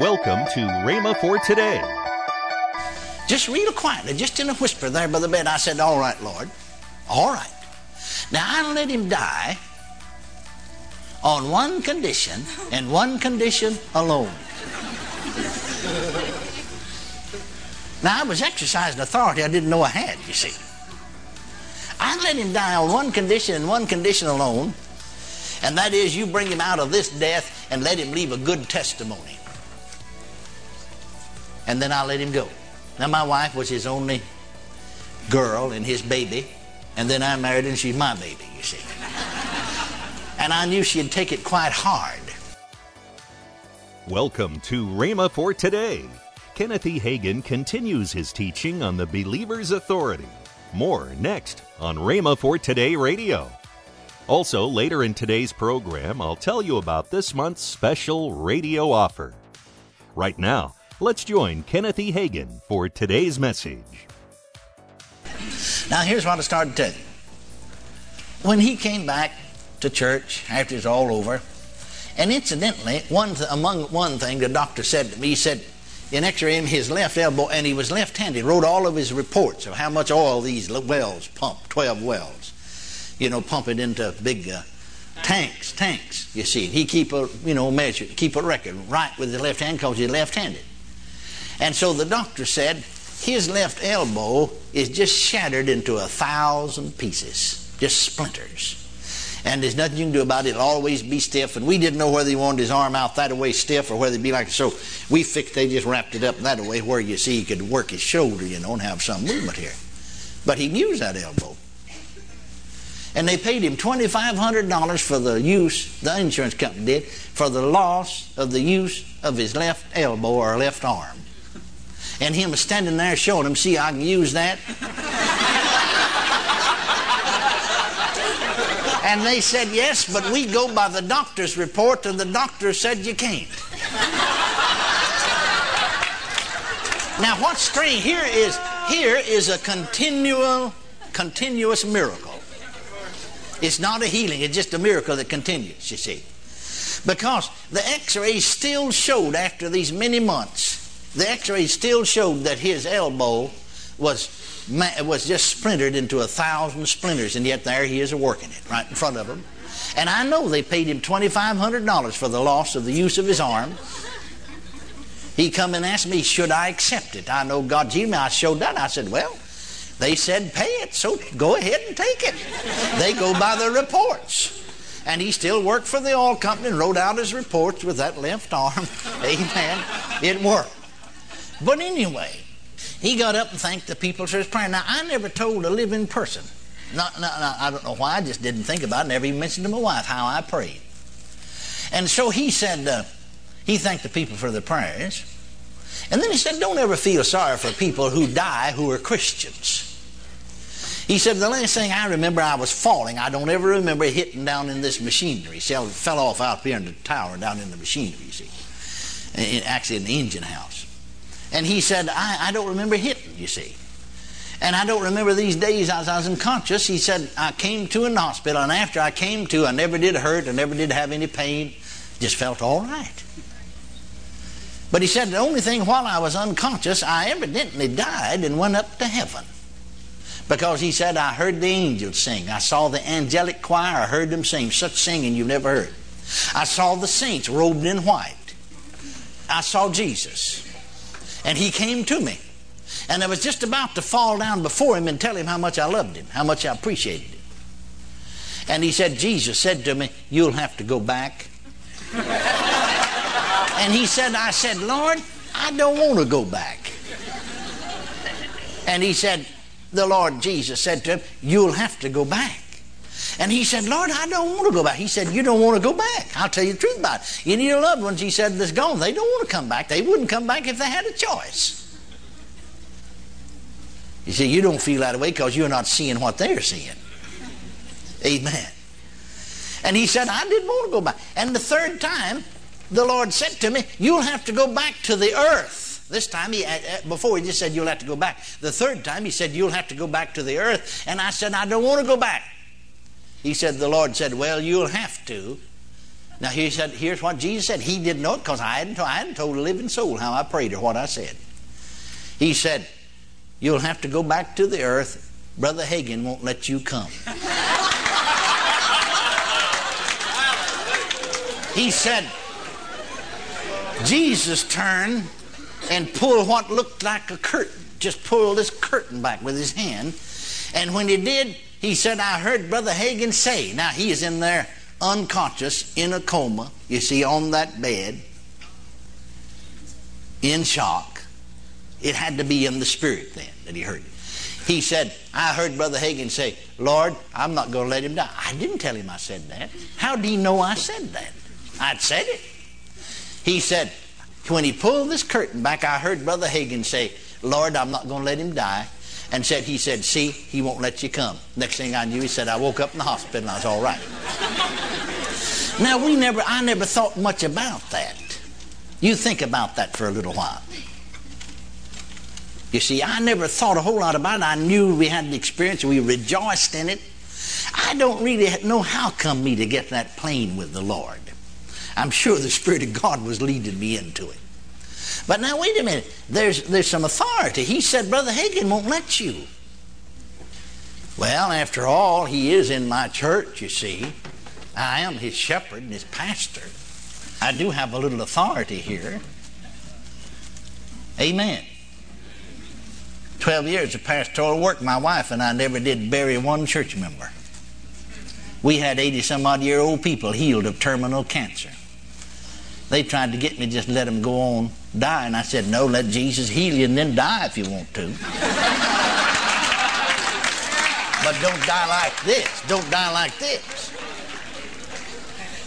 Welcome to Rhema for today. Just real quietly, just in a whisper there by the bed, I said, All right, Lord. All right. Now I'll let him die on one condition and one condition alone. now I was exercising authority I didn't know I had, you see. I let him die on one condition and one condition alone, and that is you bring him out of this death and let him leave a good testimony and then I let him go. Now, my wife was his only girl and his baby, and then I married and she's my baby, you see. and I knew she'd take it quite hard. Welcome to Rhema for today. Kenneth E. Hagin continues his teaching on the believer's authority. More next on Rhema for Today Radio. Also, later in today's program, I'll tell you about this month's special radio offer. Right now, Let's join Kenneth E. Hagin for today's message. Now, here's what I started to tell you. When he came back to church after it's all over, and incidentally, one th- among one thing the doctor said to me, he said, in X-ray his left elbow, and he was left-handed. Wrote all of his reports of how much oil these wells pump, twelve wells. You know, pump it into big uh, tanks, tanks. You see, he keep a you know measure, keep a record right with his left hand because he's left-handed. And so the doctor said his left elbow is just shattered into a thousand pieces, just splinters. And there's nothing you can do about it. It'll always be stiff. And we didn't know whether he wanted his arm out that way stiff or whether it'd be like so. We fixed. They just wrapped it up that way where you see he could work his shoulder, you know, and have some movement here. But he used that elbow. And they paid him $2,500 for the use, the insurance company did, for the loss of the use of his left elbow or left arm and him standing there showing him, see, I can use that. and they said, yes, but we go by the doctor's report, and the doctor said you can't. now, what's strange here is here is a continual, continuous miracle. It's not a healing, it's just a miracle that continues, you see. Because the x rays still showed after these many months the x-ray still showed that his elbow was was just splintered into a thousand splinters, and yet there he is working it right in front of them. And I know they paid him $2,500 for the loss of the use of his arm. He come and asked me, should I accept it? I know God gave me. I showed that. I said, well, they said pay it, so go ahead and take it. They go by the reports. And he still worked for the oil company and wrote out his reports with that left arm. Amen. It worked. But anyway, he got up and thanked the people for his prayer. Now, I never told a living person. Not, not, not, I don't know why. I just didn't think about it. Never even mentioned to my wife how I prayed. And so he said, uh, he thanked the people for their prayers. And then he said, don't ever feel sorry for people who die who are Christians. He said, the last thing I remember, I was falling. I don't ever remember hitting down in this machinery. Said, I fell off out here in the tower down in the machinery, you see. Actually, in the engine house. And he said, I, I don't remember hitting, you see. And I don't remember these days as I was unconscious. He said, I came to the hospital, and after I came to, I never did hurt, I never did have any pain, just felt all right. But he said, the only thing while I was unconscious, I evidently died and went up to heaven. Because he said, I heard the angels sing. I saw the angelic choir, I heard them sing, such singing you've never heard. I saw the saints robed in white. I saw Jesus. And he came to me. And I was just about to fall down before him and tell him how much I loved him, how much I appreciated him. And he said, Jesus said to me, You'll have to go back. and he said, I said, Lord, I don't want to go back. And he said, The Lord Jesus said to him, You'll have to go back. And he said, Lord, I don't want to go back. He said, You don't want to go back. I'll tell you the truth about it. Any of your loved ones, he said, that's gone. They don't want to come back. They wouldn't come back if they had a choice. You see, you don't feel that way because you're not seeing what they're seeing. Amen. And he said, I didn't want to go back. And the third time, the Lord said to me, You'll have to go back to the earth. This time, he, uh, uh, before he just said, You'll have to go back. The third time, he said, You'll have to go back to the earth. And I said, I don't want to go back. He said, The Lord said, Well, you'll have to Now he said, here's what Jesus said. He didn't know it because I hadn't, I hadn't told a living soul how I prayed or what I said. He said, You'll have to go back to the earth. Brother Hagin won't let you come. he said, Jesus turned and pulled what looked like a curtain, just pulled this curtain back with his hand. And when he did, he said, I heard Brother Hagin say, now he is in there unconscious, in a coma, you see, on that bed, in shock. It had to be in the spirit then that he heard it. He said, I heard Brother Hagin say, Lord, I'm not going to let him die. I didn't tell him I said that. How do you know I said that? I'd said it. He said, when he pulled this curtain back, I heard Brother Hagin say, Lord, I'm not going to let him die. And said, he said, see, he won't let you come. Next thing I knew, he said, I woke up in the hospital and I was all right. now, we never, I never thought much about that. You think about that for a little while. You see, I never thought a whole lot about it. I knew we had the experience. We rejoiced in it. I don't really know how come me to get that plane with the Lord. I'm sure the Spirit of God was leading me into it. But now, wait a minute. There's, there's some authority. He said, Brother Hagin won't let you. Well, after all, he is in my church, you see. I am his shepherd and his pastor. I do have a little authority here. Amen. 12 years of pastoral work, my wife and I never did bury one church member. We had 80 some odd year old people healed of terminal cancer. They tried to get me just let them go on die, and I said, No, let Jesus heal you and then die if you want to. but don't die like this. Don't die like this.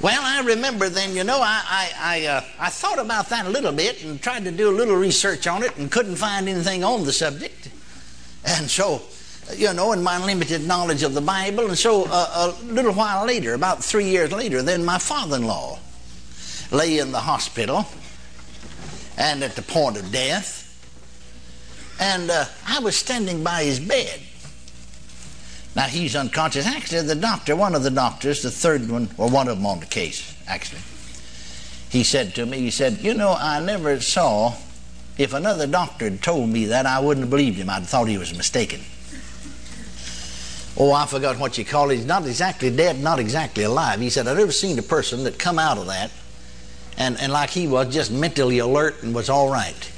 Well, I remember then, you know, I, I, I, uh, I thought about that a little bit and tried to do a little research on it and couldn't find anything on the subject. And so, you know, in my limited knowledge of the Bible, and so uh, a little while later, about three years later, then my father in law lay in the hospital and at the point of death. And uh, I was standing by his bed. Now he's unconscious. Actually, the doctor, one of the doctors, the third one, or one of them on the case, actually, he said to me, he said, You know, I never saw, if another doctor had told me that, I wouldn't have believed him. I'd have thought he was mistaken. Oh, I forgot what you call it. He's not exactly dead, not exactly alive. He said, I've never seen a person that come out of that and, and like he was, just mentally alert and was all right.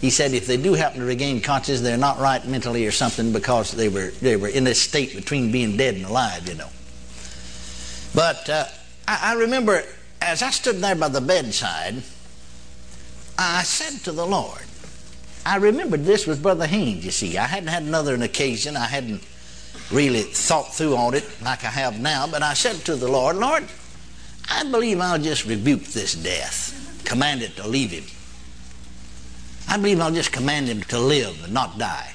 He said if they do happen to regain consciousness, they're not right mentally or something because they were, they were in this state between being dead and alive, you know. But uh, I, I remember as I stood there by the bedside, I said to the Lord, I remembered this was Brother Haynes, you see. I hadn't had another an occasion. I hadn't really thought through on it like I have now, but I said to the Lord, Lord, I believe I'll just rebuke this death, command it to leave him. I believe I'll just command him to live and not die.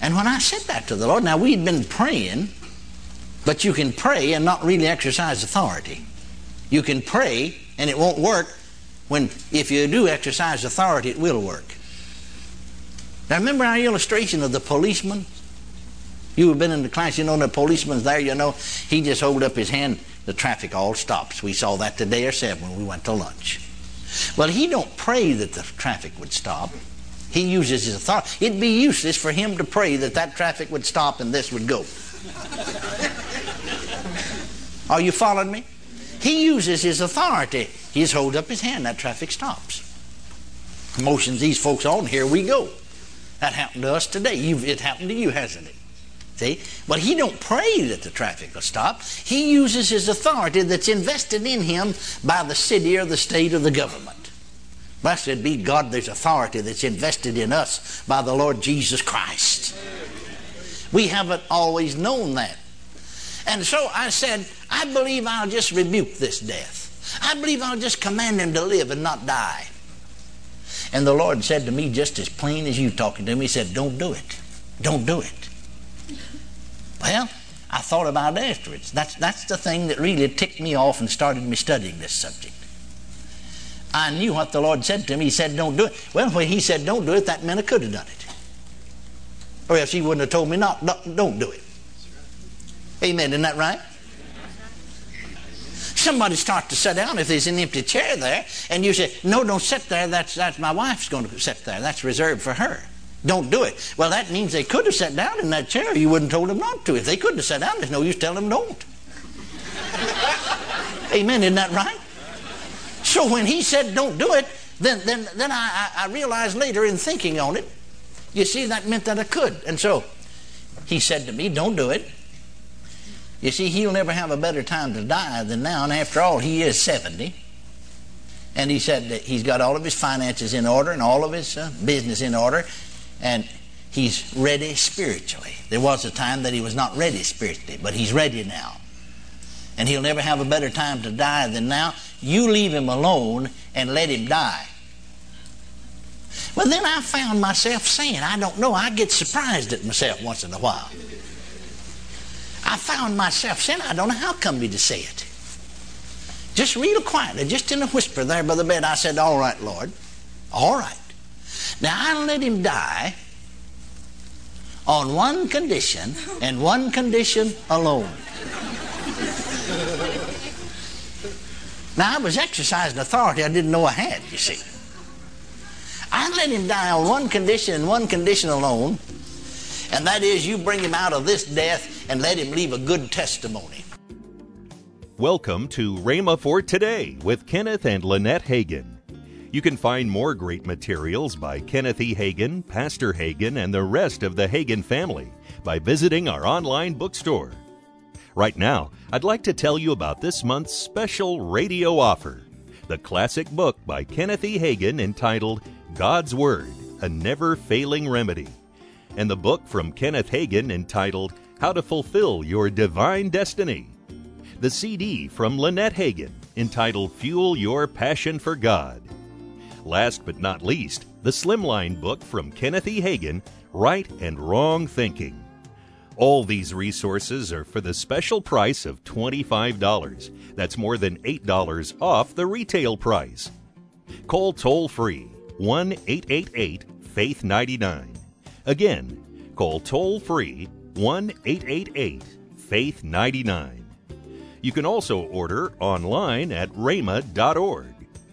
And when I said that to the Lord, now we'd been praying, but you can pray and not really exercise authority. You can pray and it won't work when if you do exercise authority, it will work. Now remember our illustration of the policeman? You have been in the class, you know, the policeman's there, you know, he just hold up his hand the traffic all stops. We saw that today ourselves when we went to lunch. Well, he don't pray that the traffic would stop. He uses his authority. It'd be useless for him to pray that that traffic would stop and this would go. Are you following me? He uses his authority. He just holds up his hand, that traffic stops. Motions these folks on, here we go. That happened to us today. You've, it happened to you, hasn't it? See? But he don't pray that the traffic will stop. He uses his authority that's invested in him by the city or the state or the government. Blessed be God, there's authority that's invested in us by the Lord Jesus Christ. We haven't always known that. And so I said, I believe I'll just rebuke this death. I believe I'll just command him to live and not die. And the Lord said to me, just as plain as you talking to me, He said, Don't do it. Don't do it. Well, I thought about it afterwards. That's, that's the thing that really ticked me off and started me studying this subject. I knew what the Lord said to me. He said, Don't do it. Well, when He said, Don't do it, that meant I could have done it. Or else He wouldn't have told me not, don't do it. Amen. Isn't that right? Somebody start to sit down if there's an empty chair there, and you say, "No, don't sit there. That's that's my wife's going to sit there. That's reserved for her." Don't do it. Well, that means they could have sat down in that chair. You wouldn't have told them not to. If they couldn't have sat down, there's no use telling them don't. Amen. Isn't that right? So when he said don't do it, then then then I, I realized later in thinking on it, you see, that meant that I could. And so he said to me, Don't do it. You see, he'll never have a better time to die than now. And after all, he is 70. And he said that he's got all of his finances in order and all of his uh, business in order. And he's ready spiritually. There was a time that he was not ready spiritually, but he's ready now. And he'll never have a better time to die than now. You leave him alone and let him die. Well, then I found myself saying, I don't know, I get surprised at myself once in a while. I found myself saying, I don't know how come me to say it. Just real quietly, just in a whisper there by the bed, I said, All right, Lord, all right. Now I'll let him die on one condition and one condition alone. now I was exercising authority I didn't know I had, you see. I let him die on one condition and one condition alone, and that is you bring him out of this death and let him leave a good testimony. Welcome to Rhema for Today with Kenneth and Lynette Hagin. You can find more great materials by Kenneth E. Hagin, Pastor Hagin, and the rest of the Hagin family by visiting our online bookstore. Right now, I'd like to tell you about this month's special radio offer the classic book by Kenneth E. Hagin entitled God's Word, a Never Failing Remedy, and the book from Kenneth Hagin entitled How to Fulfill Your Divine Destiny. The CD from Lynette Hagin entitled Fuel Your Passion for God. Last but not least, the Slimline book from Kenneth E. Hagin, Right and Wrong Thinking. All these resources are for the special price of $25. That's more than $8 off the retail price. Call toll free 1 888 Faith 99. Again, call toll free 1 888 Faith 99. You can also order online at rhema.org.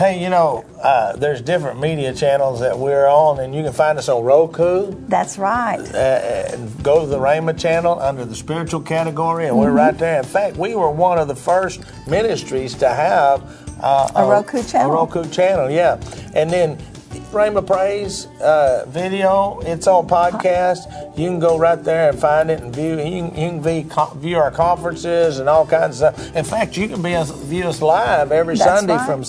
Hey, you know, uh, there's different media channels that we're on, and you can find us on Roku. That's right. Uh, go to the Rhema channel under the spiritual category, and mm-hmm. we're right there. In fact, we were one of the first ministries to have uh, a, a Roku channel. A Roku channel, yeah. And then Rhema Praise uh, video. It's on podcast. You can go right there and find it and view. You can, you can view, view our conferences and all kinds of stuff. In fact, you can be view us live every That's Sunday right. from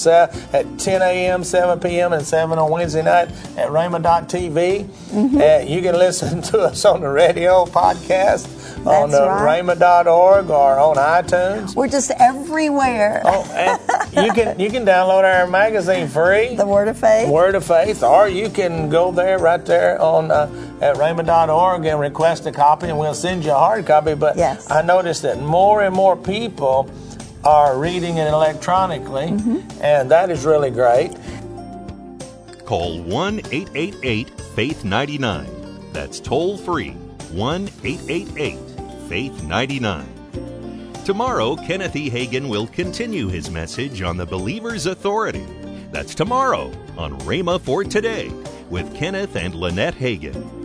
at 10 a.m., 7 p.m., and 7 on Wednesday night at Rhema.tv. Mm-hmm. Uh, you can listen to us on the radio podcast on uh, right. rhema.org or on iTunes. We're just everywhere. Oh, and you can you can download our magazine free. The Word of Faith. Word of Faith, or you can go there right there on uh, at rhema.org and request a copy, and we'll send you a hard copy. But yes. I noticed that more and more people are reading it electronically, mm-hmm. and that is really great. Call 1 888 Faith 99. That's toll free 1 888 Faith 99. Tomorrow, Kenneth E. Hagin will continue his message on the believer's authority. That's tomorrow on Rhema for Today with Kenneth and Lynette Hagin.